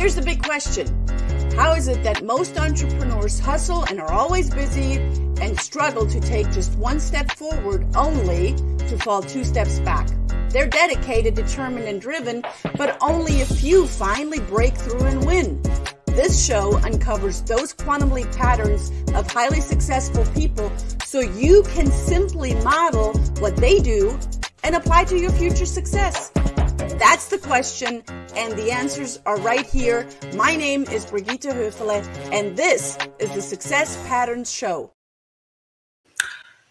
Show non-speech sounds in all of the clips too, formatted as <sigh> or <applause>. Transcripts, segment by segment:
Here's the big question How is it that most entrepreneurs hustle and are always busy and struggle to take just one step forward only to fall two steps back? They're dedicated, determined, and driven, but only a few finally break through and win. This show uncovers those quantum leap patterns of highly successful people so you can simply model what they do and apply to your future success. That's the question, and the answers are right here. My name is Brigitte Höfele, and this is the Success Patterns Show.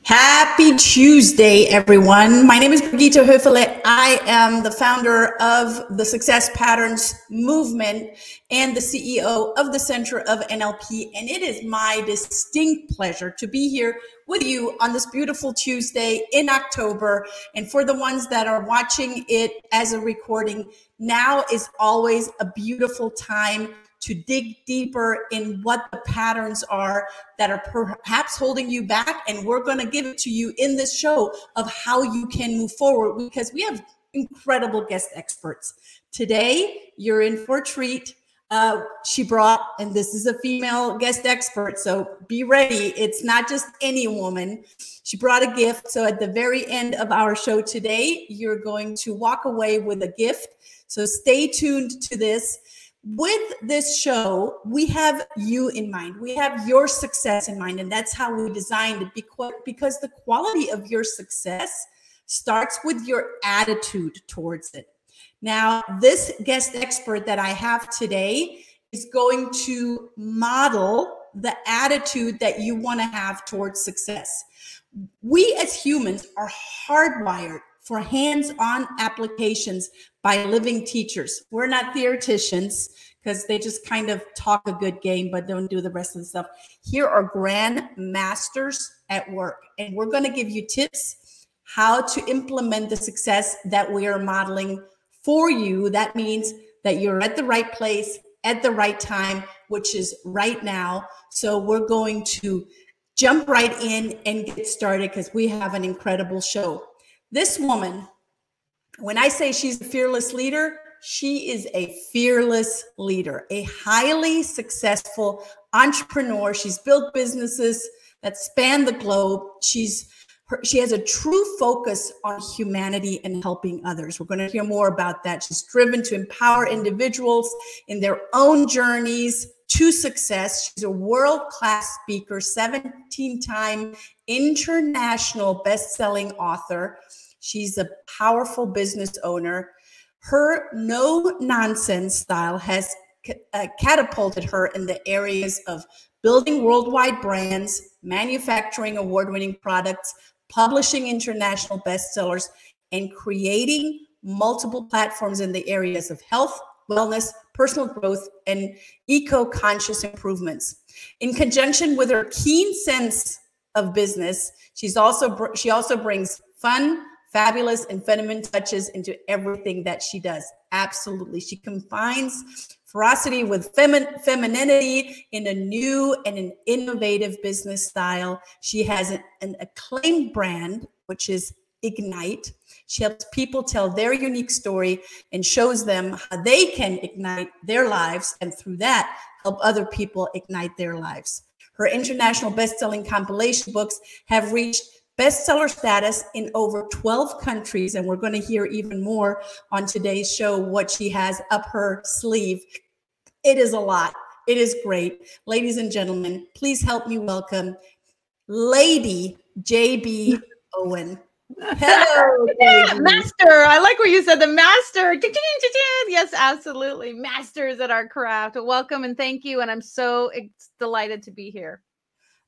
Happy Tuesday, everyone. My name is Brigitte Höfele. I am the founder of the Success Patterns Movement and the CEO of the Center of NLP. And it is my distinct pleasure to be here with you on this beautiful Tuesday in October. And for the ones that are watching it as a recording, now is always a beautiful time to dig deeper in what the patterns are that are perhaps holding you back. And we're going to give it to you in this show of how you can move forward because we have incredible guest experts. Today, you're in for a treat. Uh, she brought, and this is a female guest expert, so be ready. It's not just any woman. She brought a gift. So at the very end of our show today, you're going to walk away with a gift. So stay tuned to this with this show, we have you in mind. We have your success in mind. And that's how we designed it because, because the quality of your success starts with your attitude towards it. Now, this guest expert that I have today is going to model the attitude that you want to have towards success. We as humans are hardwired for hands on applications by living teachers. We're not theoreticians because they just kind of talk a good game but don't do the rest of the stuff. Here are grand masters at work, and we're going to give you tips how to implement the success that we are modeling for you. That means that you're at the right place at the right time, which is right now. So we're going to jump right in and get started because we have an incredible show. This woman, when I say she's a fearless leader, she is a fearless leader, a highly successful entrepreneur. She's built businesses that span the globe. She's she has a true focus on humanity and helping others. We're going to hear more about that. She's driven to empower individuals in their own journeys to success. She's a world class speaker, 17 time international best selling author. She's a powerful business owner. Her no nonsense style has uh, catapulted her in the areas of building worldwide brands, manufacturing award winning products, publishing international bestsellers, and creating multiple platforms in the areas of health, wellness, personal growth, and eco conscious improvements. In conjunction with her keen sense of business, she's also she also brings fun, fabulous and feminine touches into everything that she does. Absolutely. She combines ferocity with femi- femininity in a new and an innovative business style. She has an, an acclaimed brand, which is Ignite. She helps people tell their unique story and shows them how they can ignite their lives and through that help other people ignite their lives. Her international best-selling compilation books have reached bestseller status in over 12 countries. And we're going to hear even more on today's show what she has up her sleeve. It is a lot. It is great. Ladies and gentlemen, please help me welcome Lady JB Owen. Hello, yeah, master. I like what you said. The master. Yes, absolutely. Masters at our craft. Welcome and thank you. And I'm so delighted to be here.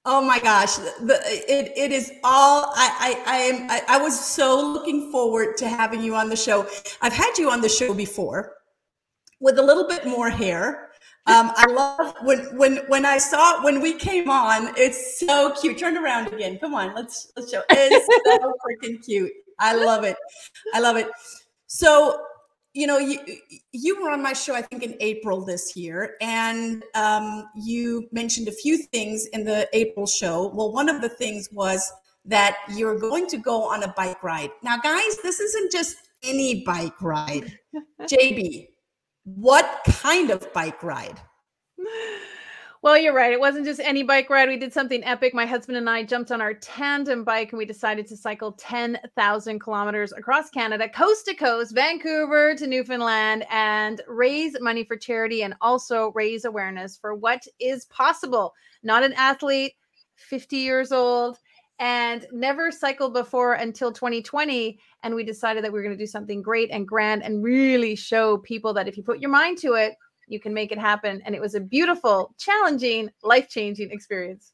Oh my gosh, the, it, it is all I, I, I am. I, I was so looking forward to having you on the show. I've had you on the show before with a little bit more hair. Um, I love when when when I saw when we came on. It's so cute. Turn around again. Come on, let's let's show. It's so <laughs> freaking cute. I love it. I love it. So you know, you you were on my show, I think, in April this year, and um, you mentioned a few things in the April show. Well, one of the things was that you're going to go on a bike ride. Now, guys, this isn't just any bike ride. <laughs> JB, what kind of bike ride? Well, you're right. It wasn't just any bike ride. We did something epic. My husband and I jumped on our tandem bike and we decided to cycle 10,000 kilometers across Canada, coast to coast, Vancouver to Newfoundland, and raise money for charity and also raise awareness for what is possible. Not an athlete, 50 years old, and never cycled before until 2020. And we decided that we were going to do something great and grand and really show people that if you put your mind to it, you can make it happen. And it was a beautiful, challenging, life changing experience.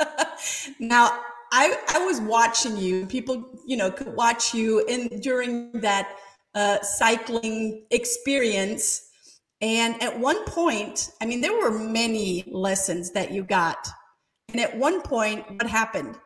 <laughs> now, I, I was watching you. People, you know, could watch you in during that uh, cycling experience. And at one point, I mean, there were many lessons that you got. And at one point, what happened?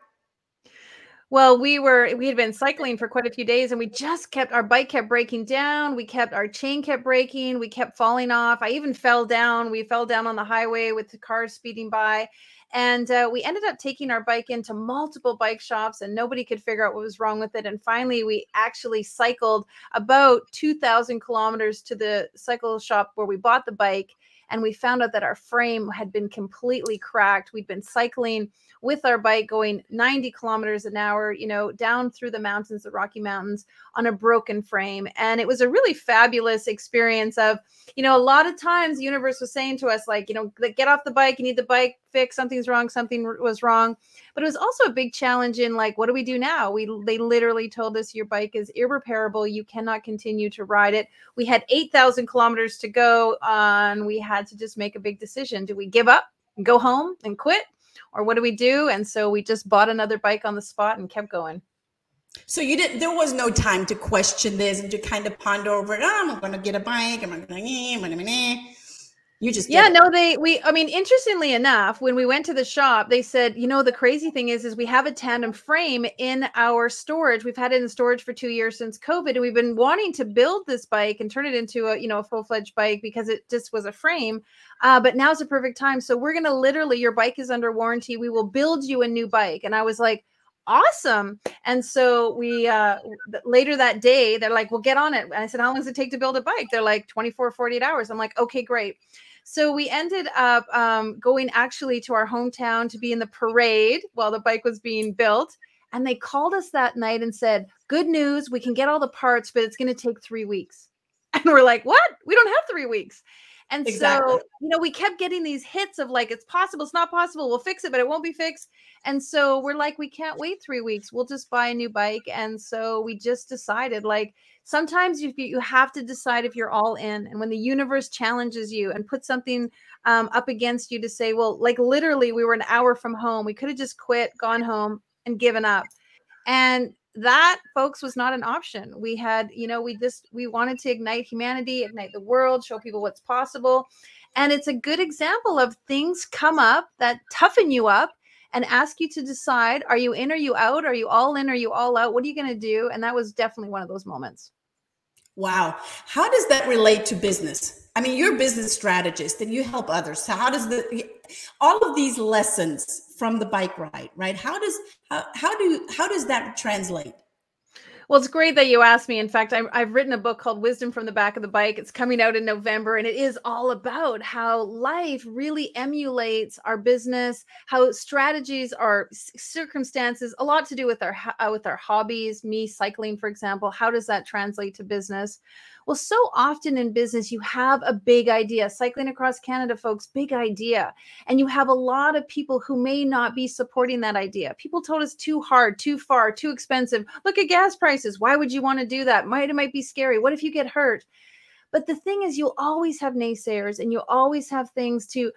Well, we were we had been cycling for quite a few days and we just kept our bike kept breaking down. We kept our chain kept breaking. We kept falling off. I even fell down. We fell down on the highway with the cars speeding by. And uh, we ended up taking our bike into multiple bike shops and nobody could figure out what was wrong with it. And finally, we actually cycled about 2,000 kilometers to the cycle shop where we bought the bike. And we found out that our frame had been completely cracked. We'd been cycling with our bike going 90 kilometers an hour, you know, down through the mountains, the Rocky Mountains on a broken frame. And it was a really fabulous experience of, you know, a lot of times the universe was saying to us, like, you know, get off the bike, you need the bike fixed, something's wrong, something was wrong. But it was also a big challenge in like, what do we do now? We they literally told us your bike is irreparable. You cannot continue to ride it. We had 8,000 kilometers to go on. We had to just make a big decision. Do we give up? go home and quit or what do we do? And so we just bought another bike on the spot and kept going. So you didn't. There was no time to question this and to kind of ponder over. Oh, I'm going to get a bike. I'm going to. You just yeah. No, they we. I mean, interestingly enough, when we went to the shop, they said, you know, the crazy thing is, is we have a tandem frame in our storage. We've had it in storage for two years since COVID, and we've been wanting to build this bike and turn it into a you know a full fledged bike because it just was a frame. Uh, but now's the perfect time. So we're gonna literally, your bike is under warranty. We will build you a new bike. And I was like awesome. And so we uh later that day, they're like, well, get on it. And I said, how long does it take to build a bike? They're like 24, 48 hours. I'm like, okay, great. So we ended up um, going actually to our hometown to be in the parade while the bike was being built. And they called us that night and said, Good news, we can get all the parts, but it's going to take three weeks. <laughs> And we're like, What? We don't have three weeks. And exactly. so, you know, we kept getting these hits of like, it's possible, it's not possible, we'll fix it, but it won't be fixed. And so we're like, we can't wait three weeks. We'll just buy a new bike. And so we just decided like sometimes you, you have to decide if you're all in. And when the universe challenges you and puts something um, up against you to say, well, like literally, we were an hour from home. We could have just quit, gone home, and given up. And that folks was not an option. We had you know we just we wanted to ignite humanity ignite the world show people what's possible. And it's a good example of things come up that toughen you up and ask you to decide are you in or you out? Are you all in or you all out? What are you going to do? And that was definitely one of those moments. Wow. How does that relate to business i mean you're a business strategist and you help others so how does the all of these lessons from the bike ride, right? How does how, how do how does that translate? Well, it's great that you asked me. In fact, i have written a book called Wisdom from the Back of the Bike. It's coming out in November, and it is all about how life really emulates our business, how strategies are circumstances, a lot to do with our uh, with our hobbies. Me cycling, for example, how does that translate to business? Well, so often in business, you have a big idea. Cycling across Canada, folks, big idea. And you have a lot of people who may not be supporting that idea. People told us too hard, too far, too expensive. Look at gas prices. Why would you want to do that? Might it might be scary. What if you get hurt? But the thing is, you'll always have naysayers and you'll always have things to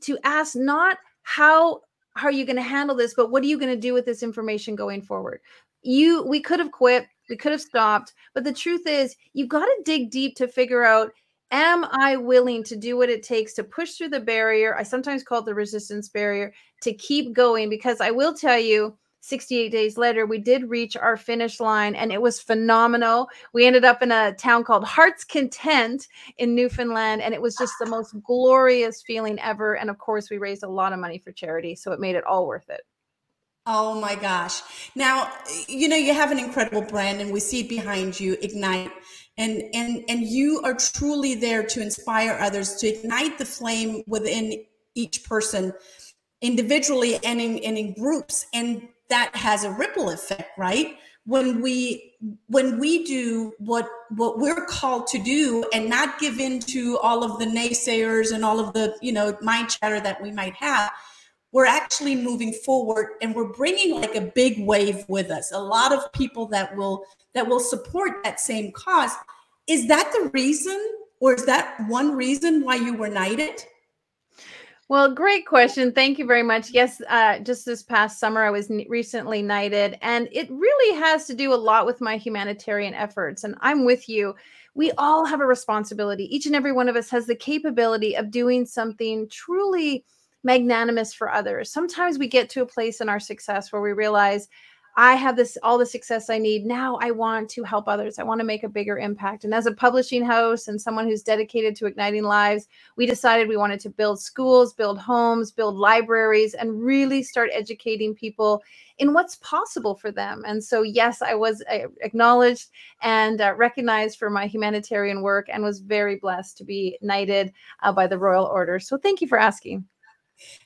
to ask not how how are you going to handle this, but what are you going to do with this information going forward? You we could have quit we could have stopped. But the truth is, you got to dig deep to figure out am I willing to do what it takes to push through the barrier? I sometimes call it the resistance barrier to keep going because I will tell you, 68 days later, we did reach our finish line and it was phenomenal. We ended up in a town called Heart's Content in Newfoundland, and it was just the most glorious feeling ever. And of course, we raised a lot of money for charity, so it made it all worth it. Oh my gosh. Now, you know, you have an incredible brand and we see it behind you, Ignite. And and and you are truly there to inspire others, to ignite the flame within each person individually and in, and in groups. And that has a ripple effect, right? When we when we do what what we're called to do and not give in to all of the naysayers and all of the, you know, mind chatter that we might have, we're actually moving forward and we're bringing like a big wave with us a lot of people that will that will support that same cause is that the reason or is that one reason why you were knighted well, great question. Thank you very much. Yes, uh, just this past summer, I was recently knighted, and it really has to do a lot with my humanitarian efforts. And I'm with you. We all have a responsibility. Each and every one of us has the capability of doing something truly magnanimous for others. Sometimes we get to a place in our success where we realize, I have this all the success I need. Now I want to help others. I want to make a bigger impact. And as a publishing house and someone who's dedicated to igniting lives, we decided we wanted to build schools, build homes, build libraries, and really start educating people in what's possible for them. And so, yes, I was uh, acknowledged and uh, recognized for my humanitarian work and was very blessed to be knighted uh, by the Royal Order. So, thank you for asking.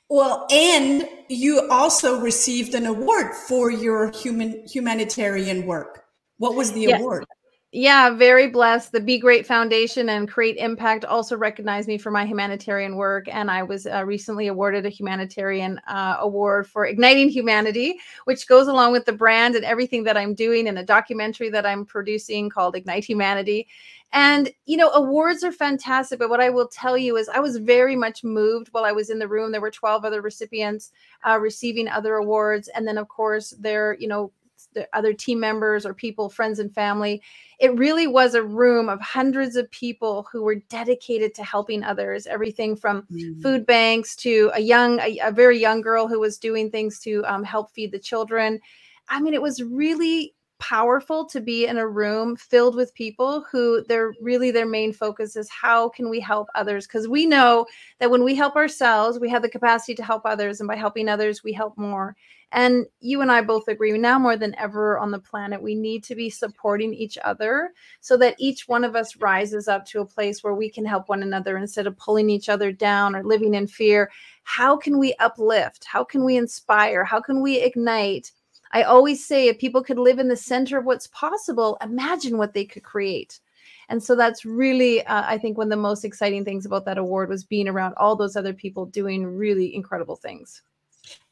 Well, and you also received an award for your human humanitarian work. What was the yes. award? Yeah, very blessed. The Be Great Foundation and Create Impact also recognized me for my humanitarian work. And I was uh, recently awarded a humanitarian uh, award for Igniting Humanity, which goes along with the brand and everything that I'm doing in a documentary that I'm producing called Ignite Humanity. And, you know, awards are fantastic. But what I will tell you is I was very much moved while I was in the room. There were 12 other recipients uh, receiving other awards. And then, of course, there, you know, the other team members or people, friends and family. It really was a room of hundreds of people who were dedicated to helping others. Everything from mm-hmm. food banks to a young, a, a, very young girl who was doing things to um, help feed the children. I mean, it was really powerful to be in a room filled with people who they're really their main focus is how can we help others? Because we know that when we help ourselves we have the capacity to help others and by helping others we help more. And you and I both agree now more than ever on the planet we need to be supporting each other so that each one of us rises up to a place where we can help one another instead of pulling each other down or living in fear. How can we uplift? How can we inspire? How can we ignite I always say if people could live in the center of what's possible, imagine what they could create. And so that's really, uh, I think, one of the most exciting things about that award was being around all those other people doing really incredible things.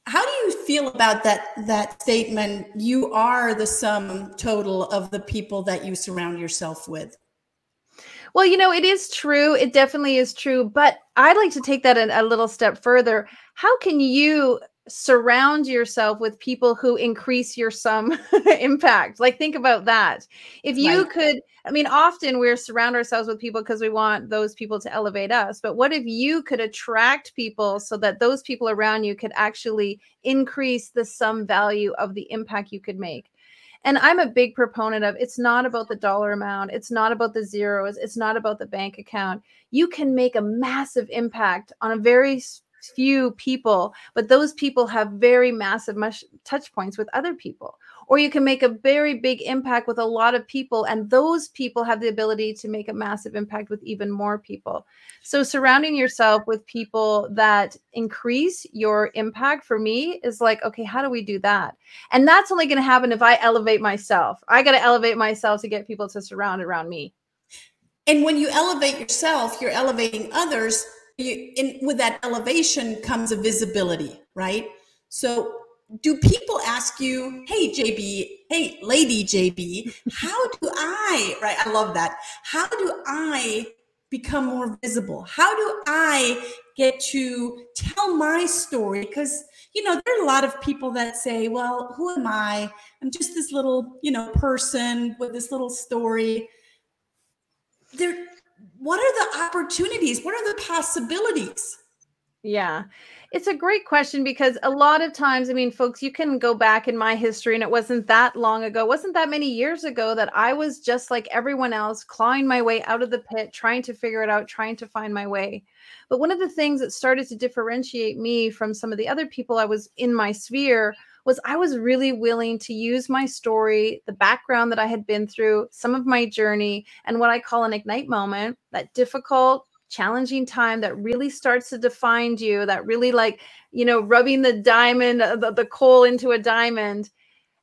How do you feel about that that statement? You are the sum total of the people that you surround yourself with. Well, you know, it is true. It definitely is true. But I'd like to take that a, a little step further. How can you surround yourself with people who increase your sum <laughs> impact. Like think about that. If you right. could i mean often we're surround ourselves with people because we want those people to elevate us but what if you could attract people so that those people around you could actually increase the sum value of the impact you could make? And i'm a big proponent of it's not about the dollar amount it's not about the zeros it's not about the bank account. You can make a massive impact on a very few people, but those people have very massive much touch points with other people. Or you can make a very big impact with a lot of people, and those people have the ability to make a massive impact with even more people. So, surrounding yourself with people that increase your impact for me is like, okay, how do we do that? And that's only going to happen if I elevate myself. I got to elevate myself to get people to surround around me. And when you elevate yourself, you're elevating others you, in, with that elevation comes a visibility, right? So do people ask you, hey, JB, hey, lady JB, how do I, right? I love that. How do I become more visible? How do I get to tell my story? Because, you know, there are a lot of people that say, well, who am I? I'm just this little, you know, person with this little story. There, what are the opportunities? What are the possibilities? Yeah. It's a great question because a lot of times, I mean, folks, you can go back in my history and it wasn't that long ago, wasn't that many years ago that I was just like everyone else, clawing my way out of the pit, trying to figure it out, trying to find my way. But one of the things that started to differentiate me from some of the other people I was in my sphere was I was really willing to use my story, the background that I had been through, some of my journey, and what I call an ignite moment, that difficult, challenging time that really starts to define you, that really like, you know, rubbing the diamond, uh, the, the coal into a diamond,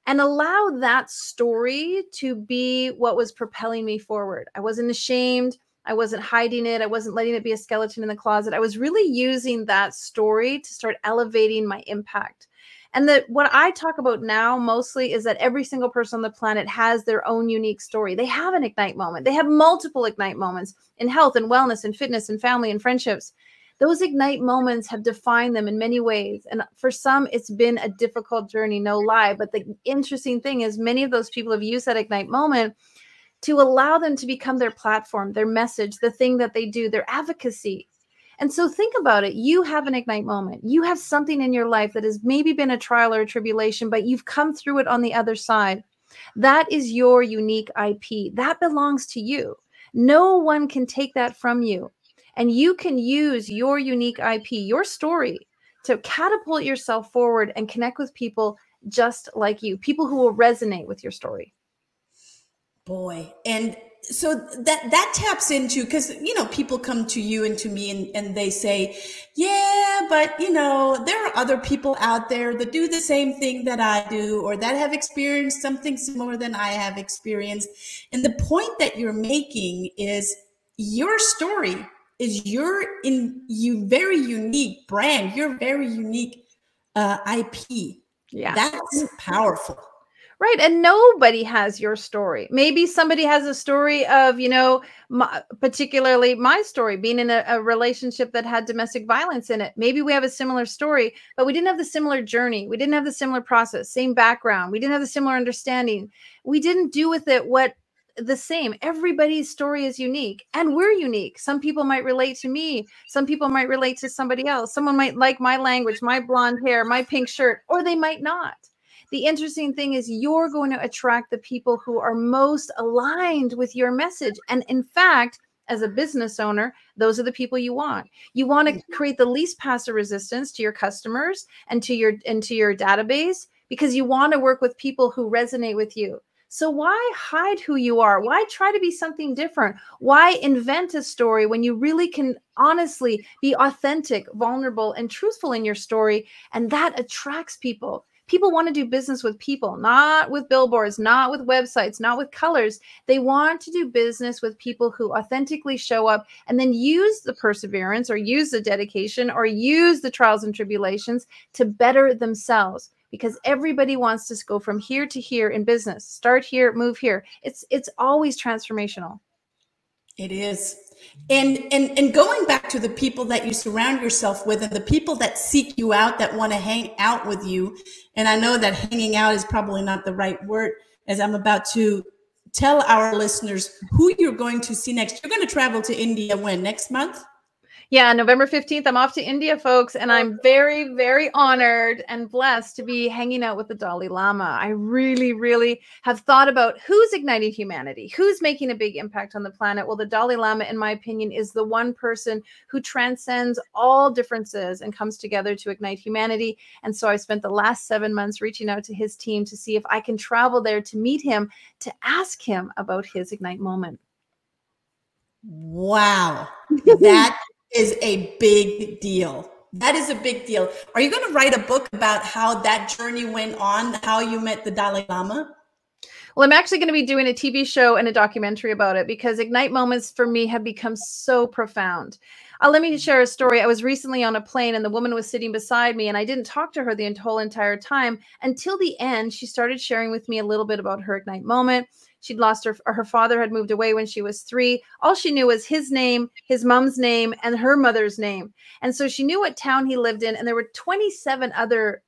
and allow that story to be what was propelling me forward. I wasn't ashamed. I wasn't hiding it. I wasn't letting it be a skeleton in the closet. I was really using that story to start elevating my impact. And that what I talk about now mostly is that every single person on the planet has their own unique story. They have an ignite moment. They have multiple ignite moments in health and wellness and fitness and family and friendships. Those ignite moments have defined them in many ways. And for some, it's been a difficult journey, no lie. But the interesting thing is, many of those people have used that ignite moment to allow them to become their platform, their message, the thing that they do, their advocacy. And so think about it. You have an ignite moment. You have something in your life that has maybe been a trial or a tribulation, but you've come through it on the other side. That is your unique IP. That belongs to you. No one can take that from you. And you can use your unique IP, your story, to catapult yourself forward and connect with people just like you, people who will resonate with your story. Boy. And so that that taps into because you know people come to you and to me and, and they say yeah but you know there are other people out there that do the same thing that i do or that have experienced something similar than i have experienced. And the point that you're making is your story is your in you very unique brand. Your very unique uh, ip yeah. That's powerful Right. And nobody has your story. Maybe somebody has a story of, you know, my, particularly my story being in a, a, relationship that had domestic violence in it. Maybe we have a similar story, but we didn't have the similar journey. We didn't have the similar process, same background. We didn't have the similar understanding. We didn't do with it what the same. Everybody's story is unique and we're unique. Some people might relate to me. Some people might relate to somebody else. Someone might like my language, my blonde hair, my pink shirt, or they might not the interesting thing is you're going to attract the people who are most aligned with your message. And in fact, as a business owner, those are the people you want. You want to mm-hmm. create the least passive resistance to your customers and to your and to your database because you want to work with people who resonate with you. So why hide who you are? Why try to be something different? Why invent a story when you really can honestly be authentic, vulnerable, and truthful in your story and that attracts people people want to do business with people, not with billboards, not with websites, not with colors. They want to do business with people who authentically show up and then use the perseverance or use the dedication or use the trials and tribulations to better themselves because everybody wants to go from here to here in business. Start here, move here. It's it's always transformational. It is. And and and going back to the people that you surround yourself with and the people that seek you out that want to hang out with you. And I know that hanging out is probably not the right word as I'm about to tell our listeners who you're going to see next. You're going to travel to India when next month? Yeah, November 15th, I'm off to India, folks, and I'm very, very honored and blessed to be hanging out with the Dalai Lama. I really, really have thought about who's igniting humanity, who's making a big impact on the planet. Well, the Dalai Lama, in my opinion, is the one person who transcends all differences and comes together to ignite humanity. And so I spent the last seven months reaching out to his team to see if I can travel there to meet him, to ask him about his ignite moment. Wow. That <laughs> is a big deal. That is a big deal. Are you going to write a book about how that journey went on, how you met the Dalai Lama? Well, I'm actually going to be doing a TV show and a documentary about it because Ignite moments for me have become so profound. Uh, let me share a story. I was recently on a plane and the woman was sitting beside me, and I didn't talk to her the whole entire time until the end. She started sharing with me a little bit about her Ignite moment. She'd lost her, her father had moved away when she was three. All she knew was his name, his mom's name, and her mother's name. And so she knew what town he lived in. And there were 27 other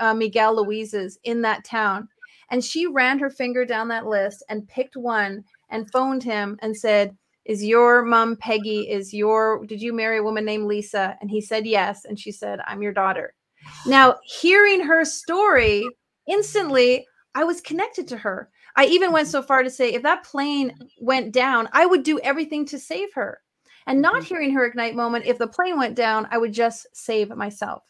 uh, Miguel Luises in that town. And she ran her finger down that list and picked one and phoned him and said, is your mom Peggy? Is your did you marry a woman named Lisa? And he said yes. And she said, I'm your daughter. Now, hearing her story, instantly I was connected to her. I even went so far to say if that plane went down, I would do everything to save her. And not mm-hmm. hearing her ignite moment, if the plane went down, I would just save myself.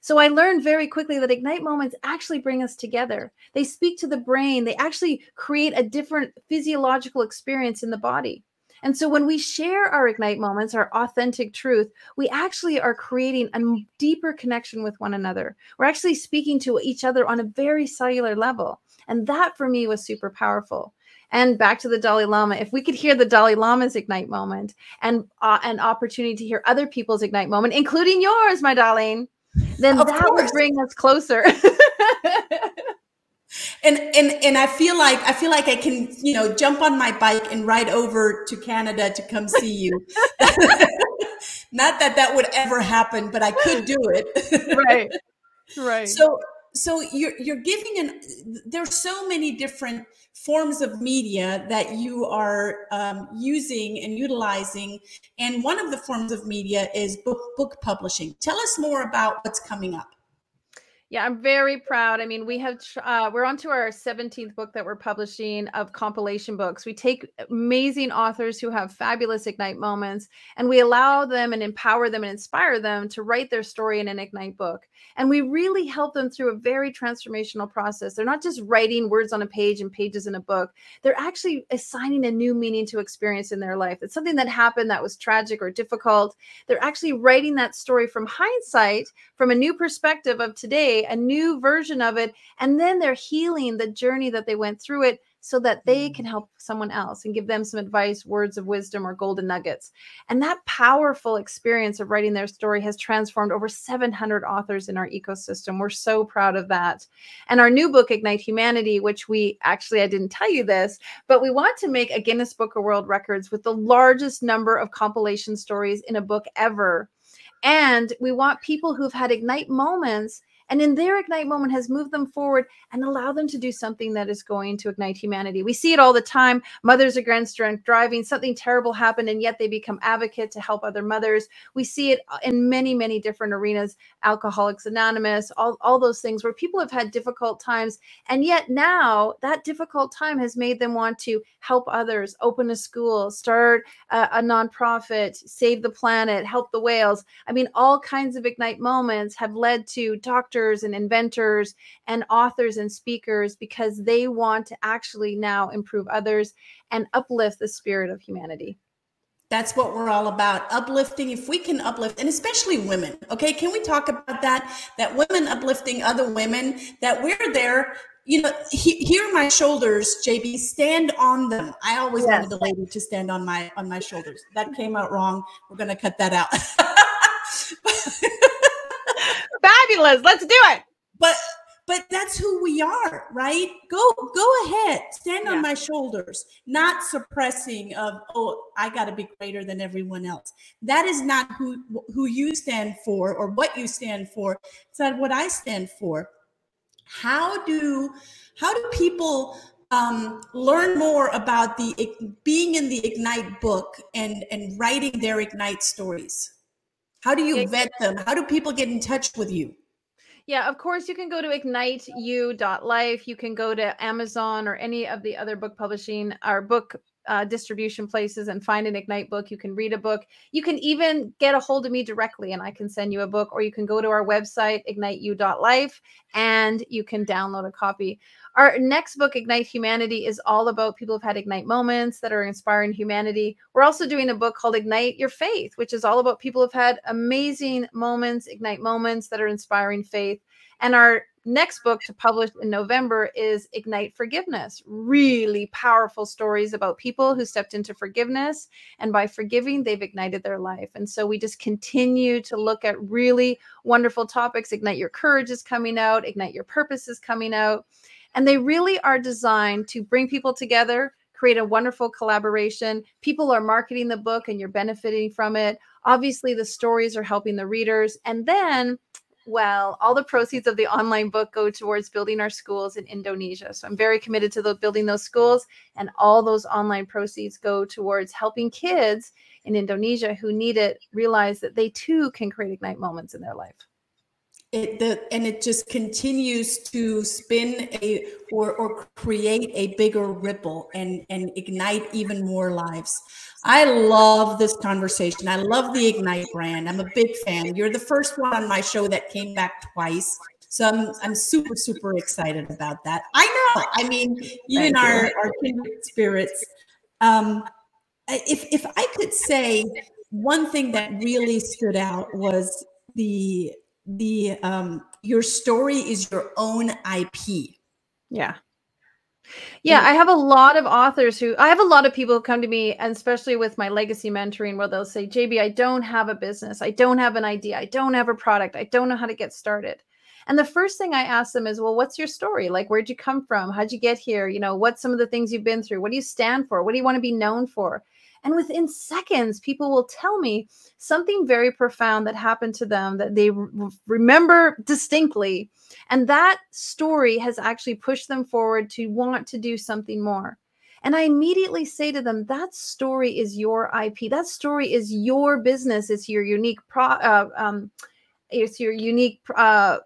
So I learned very quickly that Ignite moments actually bring us together. They speak to the brain, they actually create a different physiological experience in the body. And so when we share our Ignite moments, our authentic truth, we actually are creating a deeper connection with one another. We're actually speaking to each other on a very cellular level. And that for me was super powerful. And back to the Dalai Lama, if we could hear the Dalai Lama's Ignite moment and uh, an opportunity to hear other people's Ignite moment, including yours, my darling, then of that course. would bring us closer. <laughs> and and and I feel like I feel like I can you know jump on my bike and ride over to Canada to come see you. <laughs> Not that that would ever happen, but I could do it. right. <laughs> Right. So so you're you're giving an there's so many different forms of media that you are um, using and utilizing and one of the forms of media is book book publishing tell us more about what's coming up yeah, I'm very proud. I mean, we have uh, we're on to our 17th book that we're publishing of compilation books. We take amazing authors who have fabulous ignite moments, and we allow them and empower them and inspire them to write their story in an ignite book. And we really help them through a very transformational process. They're not just writing words on a page and pages in a book. They're actually assigning a new meaning to experience in their life. It's something that happened that was tragic or difficult. They're actually writing that story from hindsight, from a new perspective of today a new version of it, and then they're healing the journey that they went through it so that they can mm. help someone else and give them some advice, words of wisdom, or golden nuggets. And that powerful experience of writing their story has transformed over 700 authors in our ecosystem. We're so proud of that. And our new book, Ignite Humanity, which we actually, I didn't tell you this, but we want to make a Guinness Book of World Records with the largest number of compilation stories in a book ever. And we want people who've had Ignite moments and in their ignite moment has moved them forward and allow them to do something that is going to ignite humanity. We see it all the time. Mothers against drunk driving, something terrible happened, and yet they become advocate to help other mothers. We see it uh, in many, many different arenas, Alcoholics Anonymous, all, all those things where people have had difficult times. And yet now that difficult time has made them want to help others, open a school, start a, a nonprofit, save the planet, help the whales. I mean, all kinds of ignite moments have led to doctors and inventors and authors and speakers because they want to actually now improve others and uplift the spirit of humanity. That's what we're all about. Uplifting, if we can uplift, and especially women. Okay. Can we talk about that? That women uplifting other women, that we're there. You know, he, here are my shoulders, JB. Stand on them. I always yes. wanted the lady to stand on my on my shoulders. That came out wrong. We're gonna cut that out. <laughs> fabulous. Let's do it. But but that's who we are, right? Go go ahead. Stand yeah. on my shoulders. Not suppressing of oh, I got to be greater than everyone else. That is not who who you stand for or what you stand for. It's not what I stand for. How do how do people um, learn more about the being in the Ignite book and and writing their Ignite stories? How do you vet them? How do people get in touch with you? Yeah, of course, you can go to igniteyou.life. You can go to Amazon or any of the other book publishing or book uh, distribution places and find an Ignite book. You can read a book. You can even get a hold of me directly and I can send you a book, or you can go to our website, igniteyou.life, and you can download a copy. Our next book, Ignite Humanity, is all about people who've had Ignite moments that are inspiring humanity. We're also doing a book called Ignite Your Faith, which is all about people who've had amazing moments, Ignite moments that are inspiring faith. And our next book to publish in November is Ignite Forgiveness. Really powerful stories about people who stepped into forgiveness. And by forgiving, they've ignited their life. And so we just continue to look at really wonderful topics. Ignite Your Courage is coming out, Ignite Your Purpose is coming out. And they really are designed to bring people together, create a wonderful collaboration. People are marketing the book and you're benefiting from it. Obviously, the stories are helping the readers. And then, well, all the proceeds of the online book go towards building our schools in Indonesia. So I'm very committed to the, building those schools, and all those online proceeds go towards helping kids in Indonesia who need it realize that they too can create ignite moments in their life. It the and it just continues to spin a or or create a bigger ripple and and ignite even more lives. I love this conversation. I love the ignite brand. I'm a big fan. You're the first one on my show that came back twice so i'm i'm super super excited about that. I know. I mean even our our kindred spirits. Um if if i could say one thing that really stood out was the the um your story is your own IP. Yeah. Yeah, I have a lot of authors who I have a lot of people who come to me, and especially with my legacy mentoring, where they'll say, JB, I don't have a business. I don't have an idea. I don't have a product. I don't know how to get started. And the first thing I ask them is, well, what's your story? Like, where'd you come from? How'd you get here? You know, what's some of the things you've been through? What do you stand for? What do you want to be known for? And within seconds, people will tell me something very profound that happened to them that they re- remember distinctly. And that story has actually pushed them forward to want to do something more. And I immediately say to them, that story is your IP. That story is your business. It's your unique pro. Uh, um, it's your unique uh,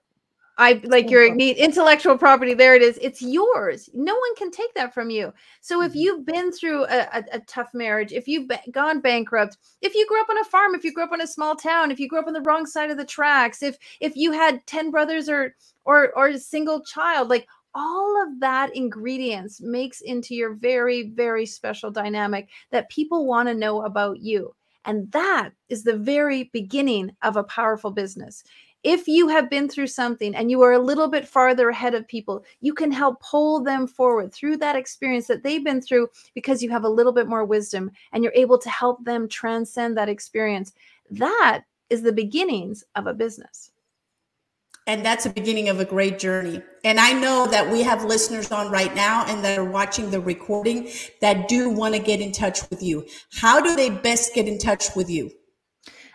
I like your intellectual property. There it is. It's yours. No one can take that from you. So if mm-hmm. you've been through a, a, a tough marriage, if you've gone bankrupt, if you grew up on a farm, if you grew up in a small town, if you grew up on the wrong side of the tracks, if if you had 10 brothers or or or a single child, like all of that ingredients makes into your very very special dynamic that people want to know about you. And that is the very beginning of a powerful business if you have been through something and you are a little bit farther ahead of people, you can help pull them forward through that experience that they've been through because you have a little bit more wisdom and you're able to help them transcend that experience. That is the beginnings of a business. And that's the beginning of a great journey. And I know that we have listeners on right now and that are watching the recording that do want to get in touch with you. How do they best get in touch with you?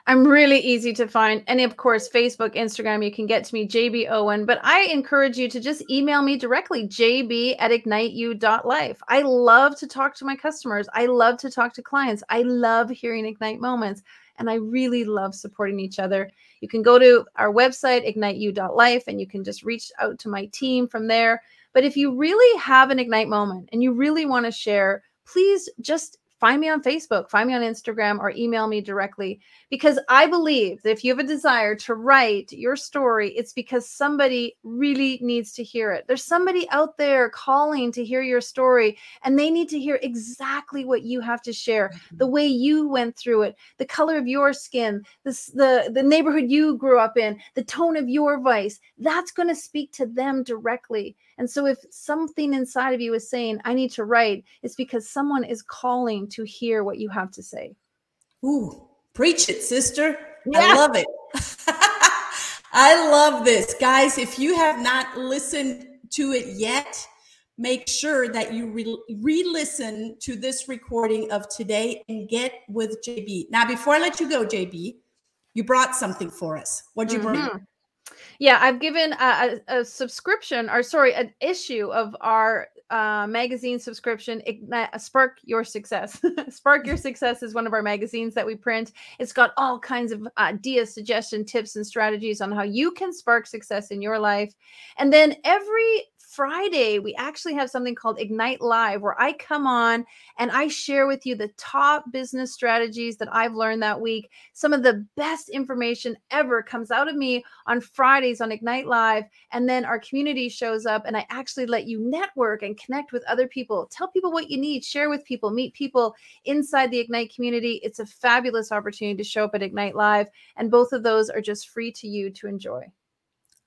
I'm really easy to find. And of course, Facebook, Instagram, you can get to me, JB Owen. But I encourage you to just email me directly, jb at igniteyou.life. I love to talk to my customers. I love to talk to clients. I love hearing Ignite moments. And I really love supporting each other. You can go to our website, igniteyou.life, and you can just reach out to my team from there. But if you really have an Ignite moment and you really want to share, please just find me on Facebook, find me on Instagram, or email me directly. Because I believe that if you have a desire to write your story, it's because somebody really needs to hear it. There's somebody out there calling to hear your story, and they need to hear exactly what you have to share mm-hmm. the way you went through it, the color of your skin, the, the, the neighborhood you grew up in, the tone of your voice. That's going to speak to them directly. And so if something inside of you is saying, I need to write, it's because someone is calling to hear what you have to say. Ooh, preach it, sister. Yeah. I love it. <laughs> I love this. Guys, if you have not listened to it yet, make sure that you re listen to this recording of today and get with JB. Now, before I let you go, JB, you brought something for us. What'd you mm-hmm. bring? Yeah, I've given a, a, a, subscription, or sorry, an issue of our uh, magazine subscription, Ignite, uh, Spark Your Success. <laughs> Spark Your Success is one of our magazines that we print. It's got all kinds of ideas, suggestion, tips, and strategies on how you can spark success in your life. And then every Friday, we actually have something called Ignite Live, where I come on and I share with you the top business strategies that I've learned that week. Some of the best information ever comes out of me on Fridays on Ignite Live. And then our community shows up, and I actually let you network and connect with other people. Tell people what you need, share with people, meet people inside the Ignite community. It's a fabulous opportunity to show up at Ignite Live. And both of those are just free to you to enjoy.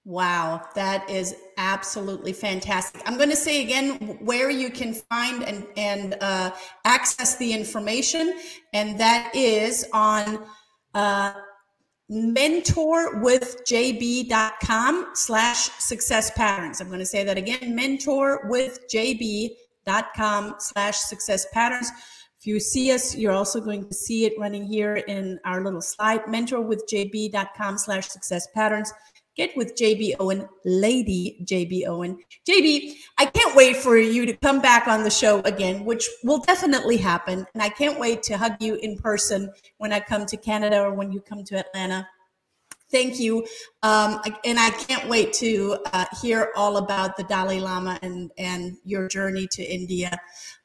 Wow, that is absolutely fantastic. I'm going to say again where you can find and, and uh, access the information, and that is on uh, mentorwithjb.com slash success patterns. I'm going to say that again, mentorwithjb.com slash success patterns. If you see us, you're also going to see it running here in our little slide, mentorwithjb.com slash success patterns. Get with JB Owen, Lady JB Owen. JB, I can't wait for you to come back on the show again, which will definitely happen. And I can't wait to hug you in person when I come to Canada or when you come to Atlanta. thank you. Um, and I can't wait to uh, hear all about the Dalai Lama and, and your journey to India.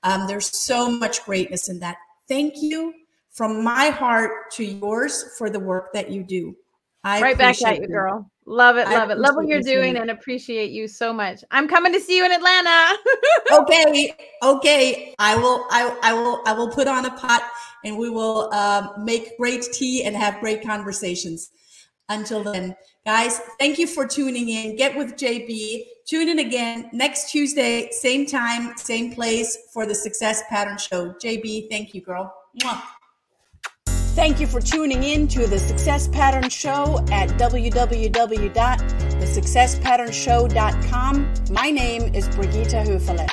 Um, there's so much greatness in that. Thank you from my heart to yours for the work that you do. I right back at you, girl. Love it, love it. Love what you're doing and appreciate you so much. I'm coming to see you in Atlanta. <laughs> okay. Okay. I will I, I will I will put on a pot and we will uh, make great tea and have great conversations. Until then, guys, thank you for tuning in. Get with JB. Tune in again next Tuesday, same time, same place for the Success Pattern Show. JB, thank you, girl. Mwah. Thank you for tuning in to the Success Pattern Show at www.thesuccesspatternshow.com. My name is Brigitte Höfele.